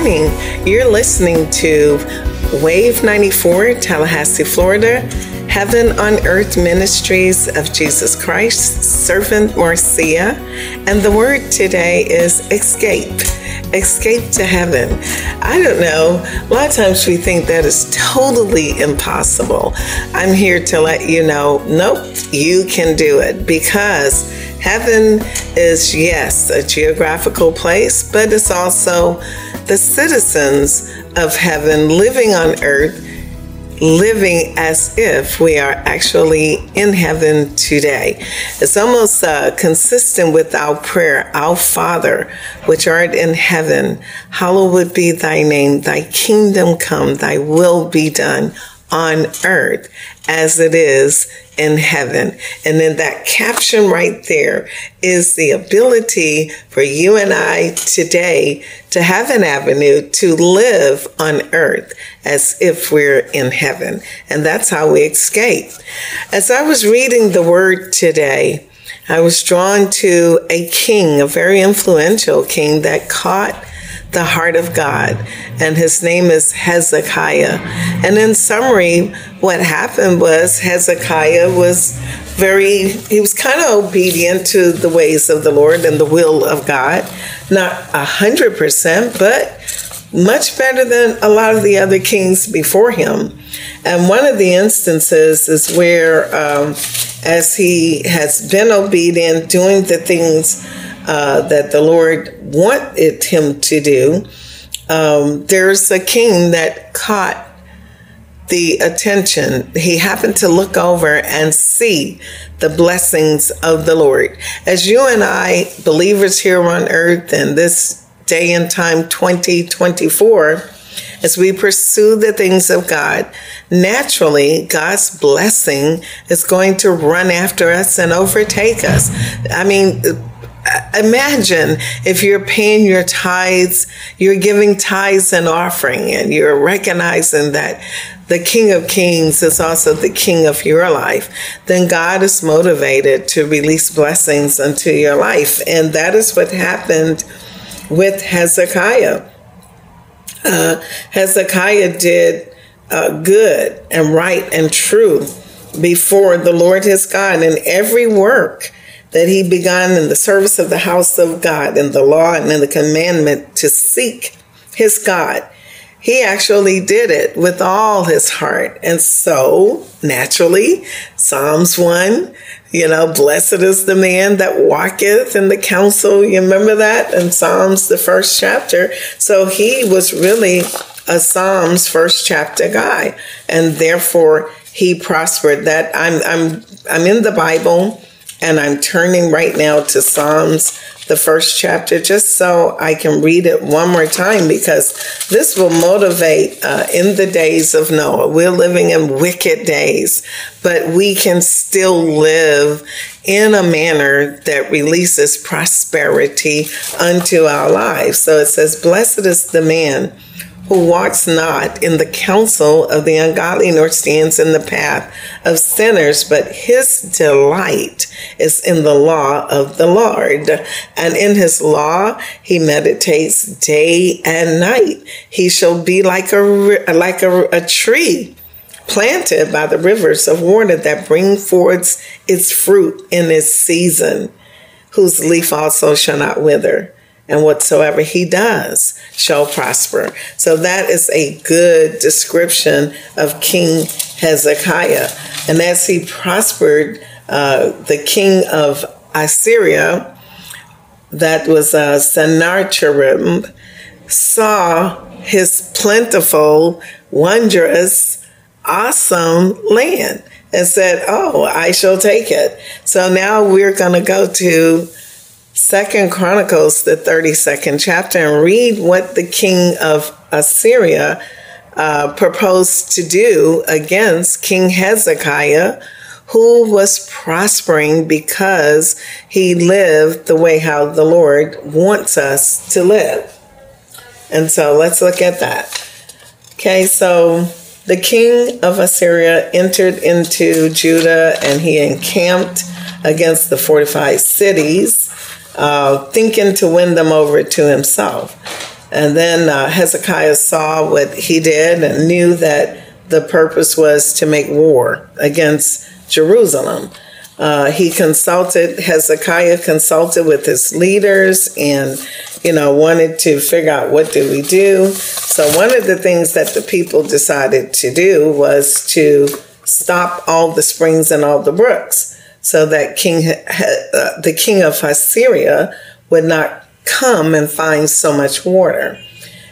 morning. You're listening to Wave 94, Tallahassee, Florida, Heaven on Earth Ministries of Jesus Christ, Servant Marcia. And the word today is escape. Escape to heaven. I don't know. A lot of times we think that is totally impossible. I'm here to let you know nope, you can do it because heaven is, yes, a geographical place, but it's also the citizens of heaven living on earth, living as if we are actually in heaven today. It's almost uh, consistent with our prayer, Our Father, which art in heaven, hallowed be thy name, thy kingdom come, thy will be done on earth as it is in heaven. And then that caption right there is the ability for you and I today to have an avenue to live on earth as if we're in heaven. And that's how we escape. As I was reading the word today, I was drawn to a king, a very influential king that caught the heart of God, and his name is Hezekiah. And in summary, what happened was Hezekiah was very, he was kind of obedient to the ways of the Lord and the will of God. Not a hundred percent, but much better than a lot of the other kings before him. And one of the instances is where, um, as he has been obedient, doing the things uh, that the Lord wanted him to do, um, there's a king that caught the attention. He happened to look over and see the blessings of the Lord. As you and I, believers here on earth, in this day and time 2024, as we pursue the things of God, naturally God's blessing is going to run after us and overtake us. I mean, imagine if you're paying your tithes, you're giving tithes and offering, and you're recognizing that the King of Kings is also the King of your life, then God is motivated to release blessings into your life. And that is what happened with Hezekiah. Uh, Hezekiah did uh, good and right and true before the Lord his God in every work that he began in the service of the house of God, in the law and in the commandment to seek his God. He actually did it with all his heart. And so, naturally, Psalms 1, you know, blessed is the man that walketh in the counsel. You remember that in Psalms, the first chapter. So he was really a Psalms first chapter guy. And therefore, he prospered. That I'm, I'm, I'm in the Bible and I'm turning right now to Psalms, the first chapter, just so I can read it one more time because this will motivate uh, in the days of Noah. We're living in wicked days, but we can still live in a manner that releases prosperity unto our lives. So it says, Blessed is the man who walks not in the counsel of the ungodly, nor stands in the path of sinners, but his delight is in the law of the Lord. And in his law he meditates day and night. He shall be like a like a, a tree planted by the rivers of water that bring forth its fruit in its season, whose leaf also shall not wither and whatsoever he does shall prosper. So that is a good description of King Hezekiah. And as he prospered, uh, the king of Assyria that was uh, Sennacherib, saw his plentiful, wondrous, awesome land and said, "Oh, I shall take it." So now we're going to go to Second Chronicles, the thirty-second chapter, and read what the king of Assyria uh, proposed to do against King Hezekiah, who was prospering because he lived the way how the Lord wants us to live. And so let's look at that. Okay, so the king of Assyria entered into Judah and he encamped against the fortified cities, uh, thinking to win them over to himself. And then uh, Hezekiah saw what he did and knew that the purpose was to make war against Jerusalem. Uh, he consulted, Hezekiah consulted with his leaders and, you know, wanted to figure out what do we do. So one of the things that the people decided to do was to stop all the springs and all the brooks so that King, uh, the king of Assyria would not come and find so much water.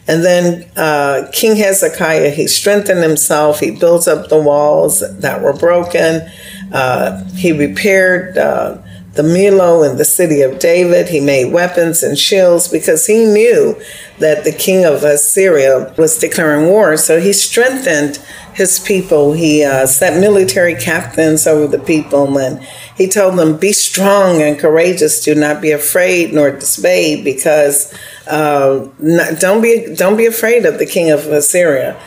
And then uh, King Hezekiah, he strengthened himself. He built up the walls that were broken. Uh, he repaired uh, the Millo in the city of David. He made weapons and shields because he knew that the king of Assyria was declaring war. So he strengthened his people. He uh, set military captains over the people and he told them, Be strong and courageous. Do not be afraid nor dismayed because uh, not, don't, be, don't be afraid of the king of Assyria.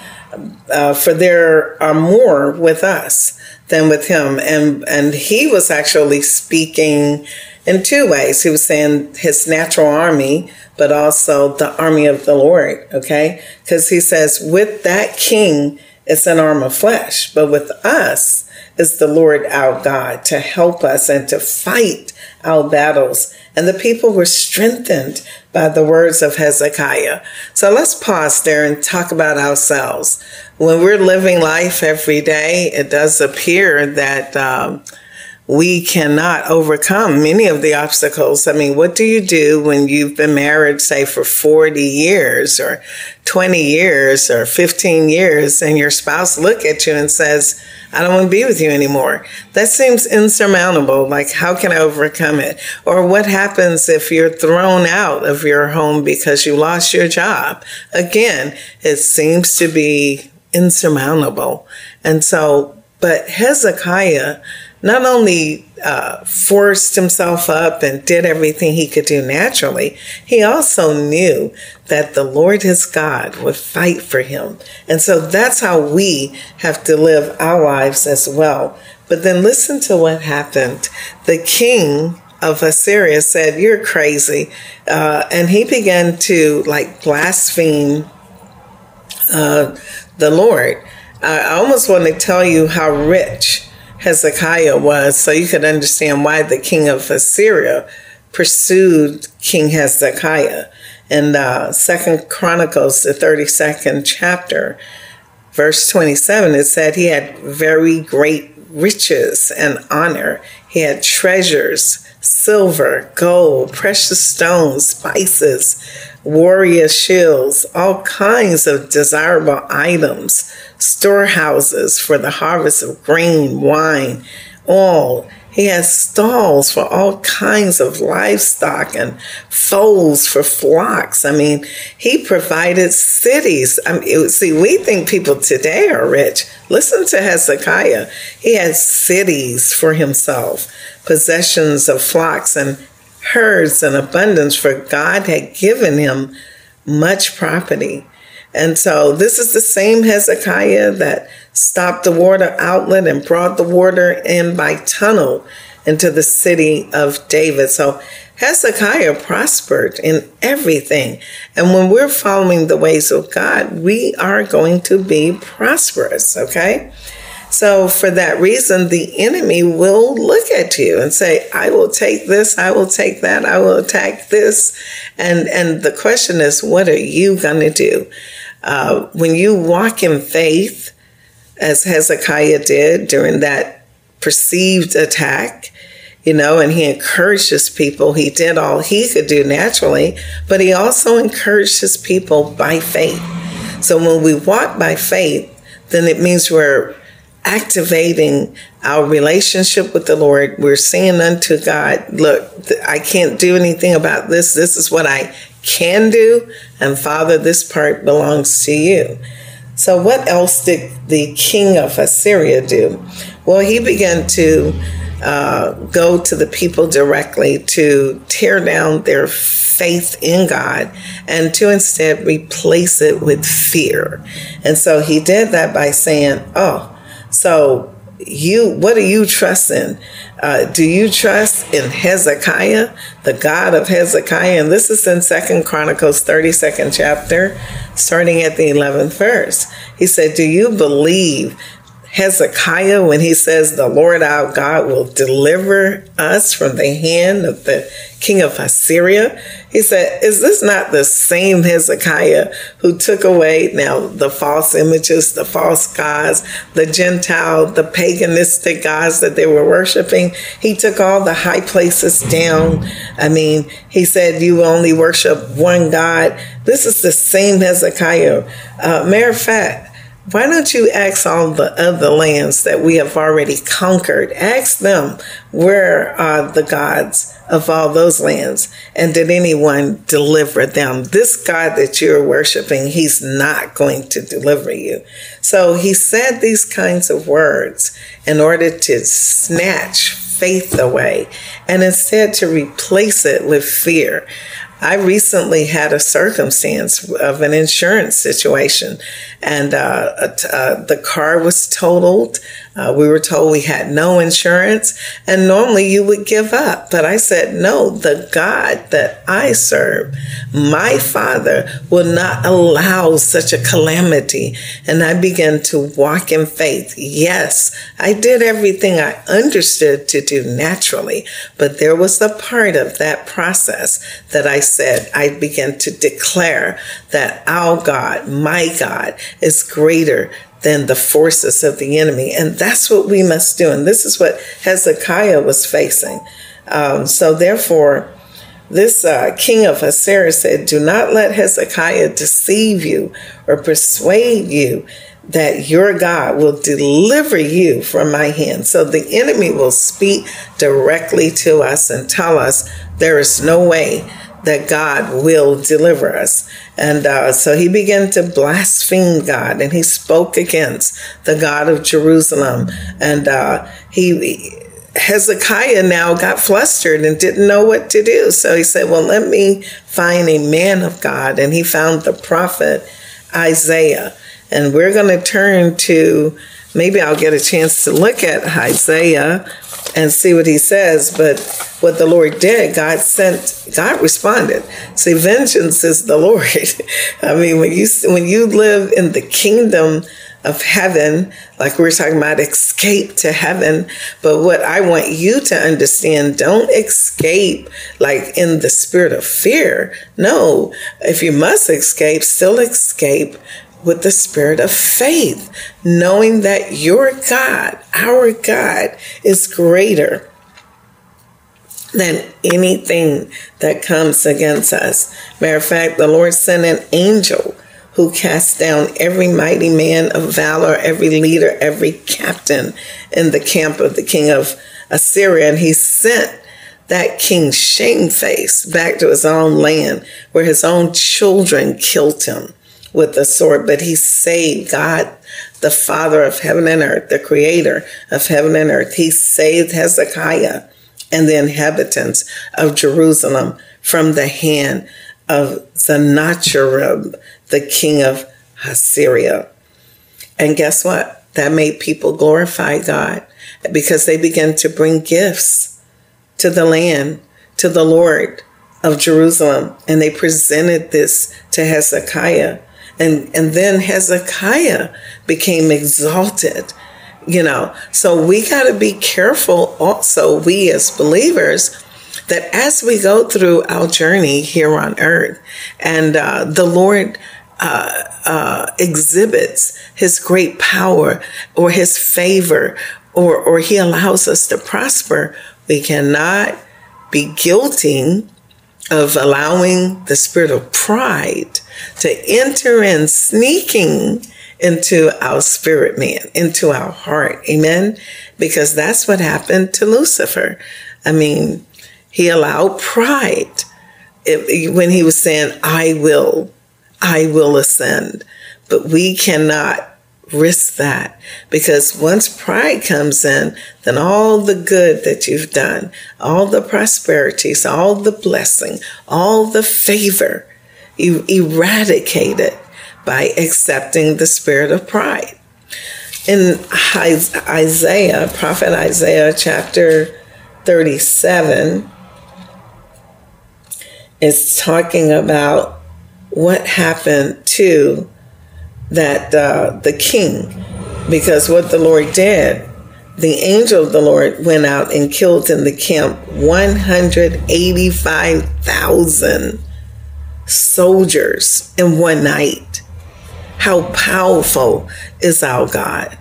Uh, for there are more with us than with him. And, and he was actually speaking in two ways. He was saying his natural army, but also the army of the Lord, okay? Because he says, with that king, it's an arm of flesh, but with us, is the Lord our God to help us and to fight our battles. And the people were strengthened by the words of Hezekiah. So let's pause there and talk about ourselves. When we're living life every day, it does appear that um, we cannot overcome many of the obstacles. I mean, what do you do when you've been married, say, for 40 years or 20 years or 15 years and your spouse look at you and says, I don't want to be with you anymore. That seems insurmountable. Like, how can I overcome it? Or what happens if you're thrown out of your home because you lost your job? Again, it seems to be insurmountable. And so, but Hezekiah not only uh, forced himself up and did everything he could do naturally, he also knew that the Lord his God would fight for him. And so that's how we have to live our lives as well. But then listen to what happened. The king of Assyria said, You're crazy. Uh, and he began to like blaspheme uh, the Lord. I almost want to tell you how rich Hezekiah was, so you could understand why the king of Assyria pursued King Hezekiah. In uh, Second Chronicles, the thirty-second chapter, verse twenty-seven, it said he had very great riches and honor. He had treasures, silver, gold, precious stones, spices, warrior shields, all kinds of desirable items storehouses for the harvest of grain, wine, all. He has stalls for all kinds of livestock and folds for flocks. I mean, he provided cities. I mean, see, we think people today are rich. Listen to Hezekiah. He had cities for himself, possessions of flocks and herds and abundance, for God had given him much property. And so this is the same Hezekiah that stopped the water outlet and brought the water in by tunnel into the city of David. So Hezekiah prospered in everything. And when we're following the ways of God, we are going to be prosperous, okay? So, for that reason, the enemy will look at you and say, I will take this, I will take that, I will attack this. And, and the question is, what are you going to do? Uh, when you walk in faith, as Hezekiah did during that perceived attack, you know, and he encouraged his people. He did all he could do naturally, but he also encouraged his people by faith. So when we walk by faith, then it means we're activating our relationship with the Lord. We're saying unto God, look, I can't do anything about this. This is what I can do. And Father, this part belongs to you. So, what else did the king of Assyria do? Well, he began to uh, go to the people directly to tear down their faith in God and to instead replace it with fear. And so he did that by saying, Oh, so you what do you trust in? Uh, do you trust in hezekiah the god of hezekiah? And this is in second chronicles 32nd chapter starting at the 11th verse. He said do you believe Hezekiah when he says, The Lord our God will deliver us from the hand of the king of Assyria. He said, Is this not the same Hezekiah who took away now the false images, the false gods, the Gentile, the paganistic gods that they were worshiping? He took all the high places down. I mean, he said, You only worship one God. This is the same Hezekiah. Uh, matter of fact, why don't you ask all the other lands that we have already conquered? Ask them where are the gods of all those lands, and did anyone deliver them? This God that you're worshiping, he's not going to deliver you. So he said these kinds of words in order to snatch faith away and instead to replace it with fear. I recently had a circumstance of an insurance situation, and uh, uh, the car was totaled. Uh, we were told we had no insurance, and normally you would give up. But I said, no, the God that I serve, my Father, will not allow such a calamity. And I began to walk in faith. Yes, I did everything I understood to do naturally, but there was a part of that process that I said, I began to declare that our God, my God, is greater than the forces of the enemy. And that's what we must do. And this is what Hezekiah was facing. Um, so, therefore, this uh, king of Assyria said, Do not let Hezekiah deceive you or persuade you that your God will deliver you from my hand. So the enemy will speak directly to us and tell us there is no way that God will deliver us. And uh, so he began to blaspheme God and he spoke against the God of Jerusalem. And uh, he, Hezekiah now got flustered and didn't know what to do. So he said, Well, let me find a man of God. And he found the prophet Isaiah. And we're going to turn to, maybe I'll get a chance to look at Isaiah and see what he says. But what the Lord did, God sent, God responded. See, vengeance is the Lord. I mean, when you when you live in the kingdom of heaven, like we are talking about escape to heaven. But what I want you to understand, don't escape like in the spirit of fear. No, if you must escape, still escape with the spirit of faith, knowing that your God, our God, is greater than anything that comes against us. Matter of fact, the Lord sent an angel who cast down every mighty man of valor, every leader, every captain in the camp of the king of Assyria, and he sent that king shamefaced back to his own land where his own children killed him with the sword, but he saved God, the Father of heaven and earth, the creator of heaven and earth. He saved Hezekiah and the inhabitants of Jerusalem from the hand of Sennacherib, the king of Assyria. And guess what? That made people glorify God because they began to bring gifts to the land, to the Lord of Jerusalem. And they presented this to Hezekiah and and then Hezekiah became exalted you know. So we got to be careful also we as believers that as we go through our journey here on earth and uh, the lord uh, uh, exhibits his great power or his favor or, or he allows us to prosper We cannot be guilty of allowing the spirit of pride to enter in, sneaking into our spirit man, into our heart. Amen. Because that's what happened to Lucifer. I mean, he allowed pride it, when he was saying, I will, I will ascend. But we cannot risk that because once pride comes in, then all the good that you've done, all the prosperities, all the blessing, all the favor, you eradicate it by accepting the spirit of pride. In Isaiah, Prophet Isaiah chapter 37, is talking about what happened to that uh, the king, because what the Lord did, the angel of the Lord went out and killed in the camp 185,000 soldiers in one night. How powerful is our God?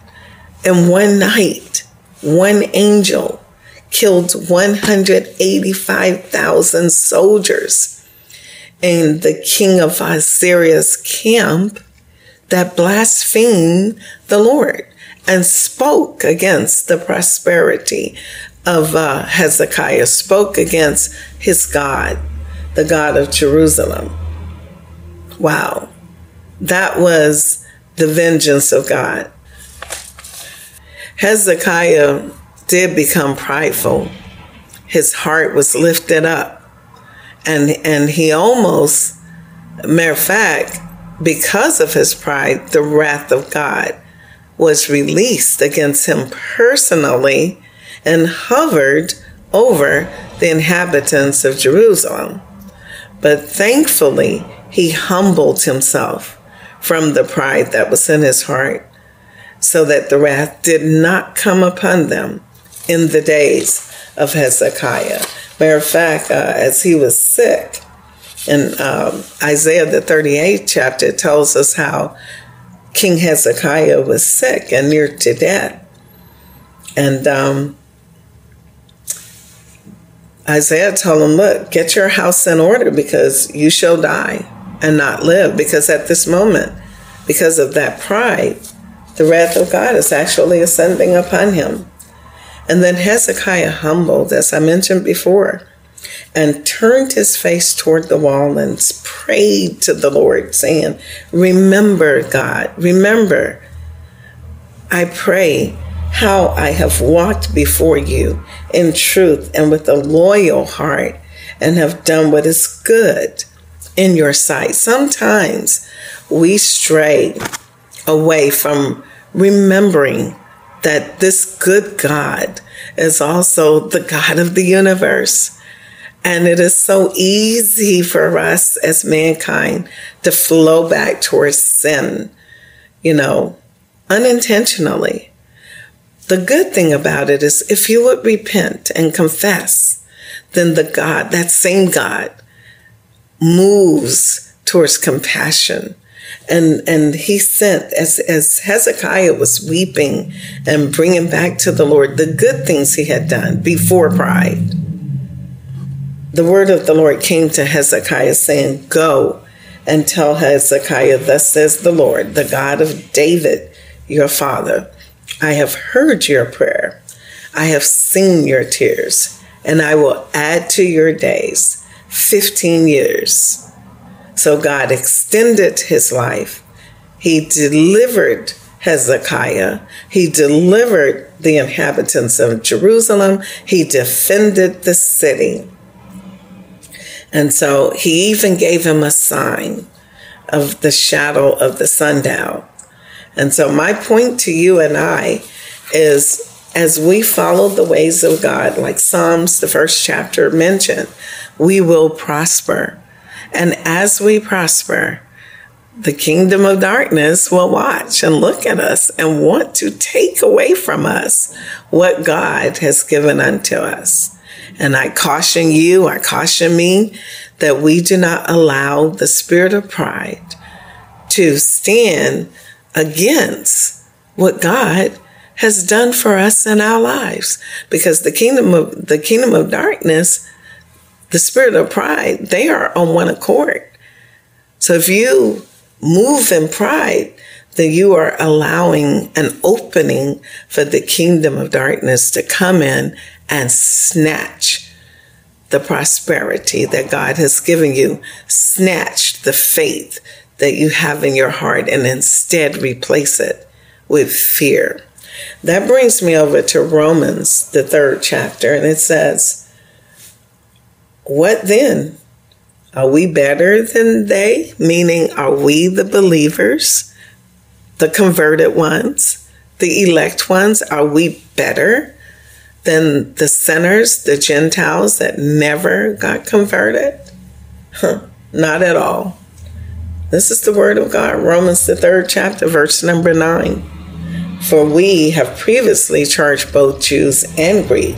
In one night, one angel killed 185,000 soldiers in the king of Assyria's camp that blasphemed the Lord and spoke against the prosperity of uh, Hezekiah, spoke against his God, the God of Jerusalem. Wow. That was the vengeance of God. Hezekiah did become prideful. His heart was lifted up. And, and he almost, matter of fact, because of his pride, the wrath of God was released against him personally and hovered over the inhabitants of Jerusalem. But thankfully, he humbled himself from the pride that was in his heart so that the wrath did not come upon them in the days of Hezekiah. Matter of fact, uh, as he was sick, in um, Isaiah, the 38th chapter, tells us how King Hezekiah was sick and near to death. And um, Isaiah told him, Look, get your house in order because you shall die and not live. Because at this moment, because of that pride, the wrath of God is actually ascending upon him. And then Hezekiah humbled, as I mentioned before, and turned his face toward the wall and prayed to the Lord, saying, Remember, God, remember, I pray how I have walked before you in truth and with a loyal heart and have done what is good in your sight. Sometimes we stray away from remembering that this good God is also the God of the universe. And it is so easy for us as mankind to flow back towards sin, you know, unintentionally. The good thing about it is if you would repent and confess, then the God, that same God, moves towards compassion. And, and he sent, as, as Hezekiah was weeping and bringing back to the Lord the good things he had done before pride the word of the Lord came to Hezekiah, saying, Go and tell Hezekiah, Thus says the Lord, the God of David, your father, I have heard your prayer, I have seen your tears, and I will add to your days 15 years. So God extended his life. He delivered Hezekiah. He delivered the inhabitants of Jerusalem. He defended the city. And so he even gave him a sign of the shadow of the sundial. And so my point to you and I is as we follow the ways of God, like Psalms, the first chapter mentioned, we will prosper. And as we prosper, the kingdom of darkness will watch and look at us and want to take away from us what God has given unto us. And I caution you, I caution me that we do not allow the spirit of pride to stand against what God has done for us in our lives. Because the kingdom of the kingdom of darkness, the spirit of pride, they are on one accord. So if you move in pride, you are allowing an opening for the kingdom of darkness to come in and snatch the prosperity that God has given you, snatch the faith that you have in your heart, and instead replace it with fear. That brings me over to Romans, the third chapter, and it says, What then? Are we better than they? Meaning, are we the believers, the converted ones, the elect ones? Are we better than the sinners, the Gentiles that never got converted? Huh, not at all. This is the word of God, Romans, the third chapter, verse number nine. For we have previously charged both Jews and Greek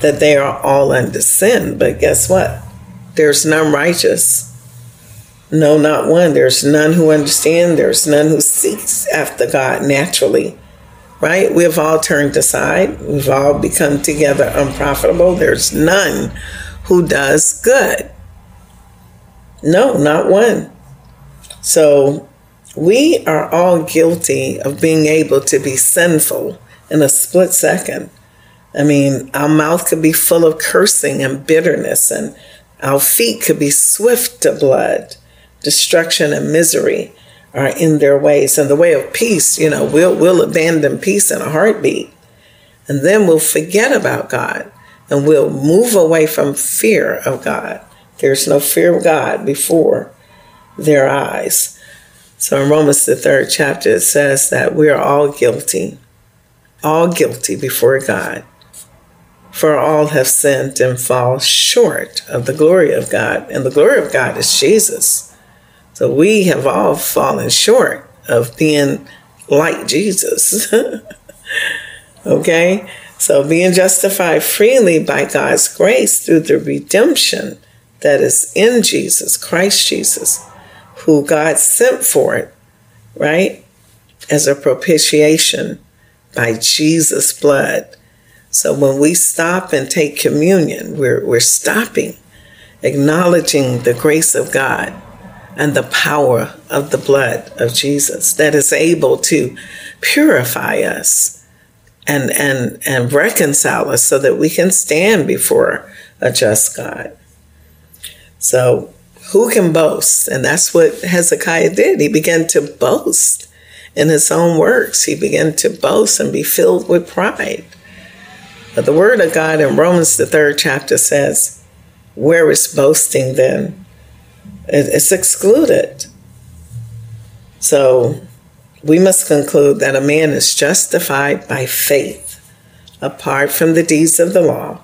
that they are all under sin. But guess what? There's none righteous. No, not one. There's none who understand. There's none who seeks after God naturally. Right? We've all turned aside. We've all become together unprofitable. There's none who does good. No, not one. So we are all guilty of being able to be sinful in a split second. I mean, our mouth could be full of cursing and bitterness, and our feet could be swift to blood. Destruction and misery are in their ways. And the way of peace, you know, we'll, we'll abandon peace in a heartbeat. And then we'll forget about God and we'll move away from fear of God. There's no fear of God before their eyes. So in Romans, the third chapter, it says that we are all guilty, all guilty before God. For all have sinned and fall short of the glory of God. And the glory of God is Jesus. So we have all fallen short of being like Jesus. okay? So being justified freely by God's grace through the redemption that is in Jesus, Christ Jesus who God sent for it, right? As a propitiation by Jesus' blood. So when we stop and take communion, we're, we're stopping, acknowledging the grace of God and the power of the blood of Jesus that is able to purify us and, and, and reconcile us so that we can stand before a just God. So who can boast? And that's what Hezekiah did. He began to boast in his own works. He began to boast and be filled with pride. But the word of God in Romans, the third chapter says, Where is boasting then? It's excluded. So we must conclude that a man is justified by faith apart from the deeds of the law,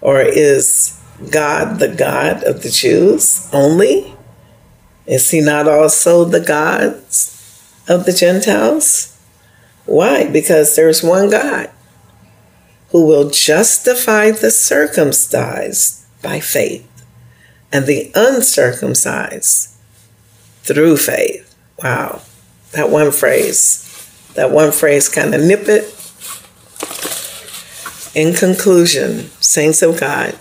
or is God the God of the Jews only? Is he not also the God of the Gentiles? Why? Because there's one God who will justify the circumcised by faith and the uncircumcised through faith. Wow. That one phrase, that one phrase kind of nip it. In conclusion, saints of God,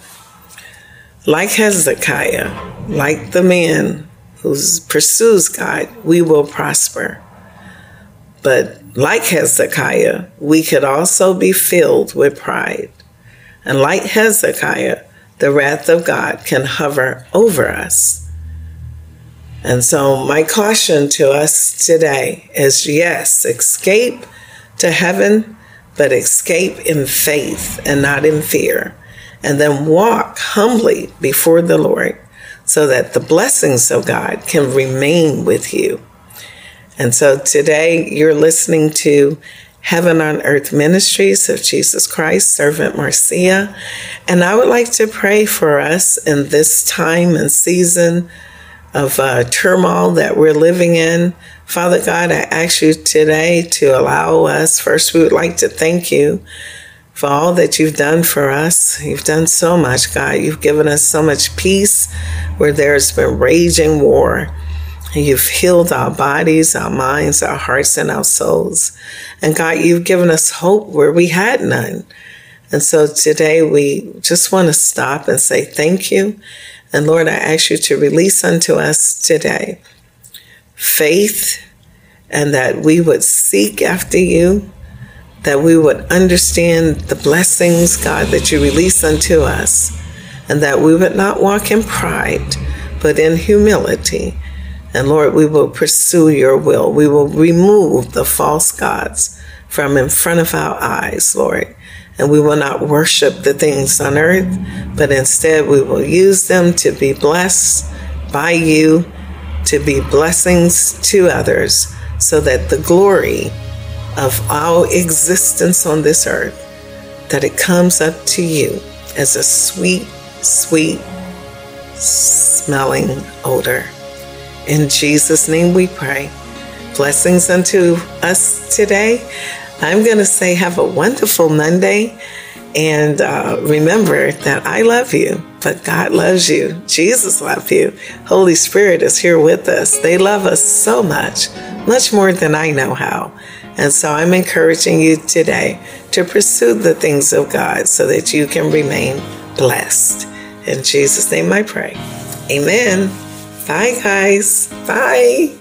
like Hezekiah, like the man who pursues God, we will prosper. But like Hezekiah, we could also be filled with pride. And like Hezekiah, the wrath of God can hover over us. And so, my caution to us today is yes, escape to heaven, but escape in faith and not in fear and then walk humbly before the Lord so that the blessings of God can remain with you. And so today you're listening to Heaven on Earth Ministries of Jesus Christ, Servant Marcia. And I would like to pray for us in this time and season of uh, turmoil that we're living in. Father God, I ask you today to allow us, first, we would like to thank you for all that you've done for us. You've done so much, God. You've given us so much peace where there's been raging war. You've healed our bodies, our minds, our hearts, and our souls. And God, you've given us hope where we had none. And so today we just want to stop and say thank you. And Lord, I ask you to release unto us today faith and that we would seek after you, that we would understand the blessings, God, that you release unto us, and that we would not walk in pride, but in humility and Lord, we will pursue your will. We will remove the false gods from in front of our eyes, Lord. And we will not worship the things on earth, but instead we will use them to be blessed by you, to be blessings to others, so that the glory of our existence on this earth, that it comes up to you as a sweet, sweet smelling odor. In Jesus' name we pray. Blessings unto us today. I'm going to say, have a wonderful Monday. And uh, remember that I love you, but God loves you. Jesus loves you. Holy Spirit is here with us. They love us so much, much more than I know how. And so I'm encouraging you today to pursue the things of God so that you can remain blessed. In Jesus' name I pray. Amen. Bye, guys. Bye.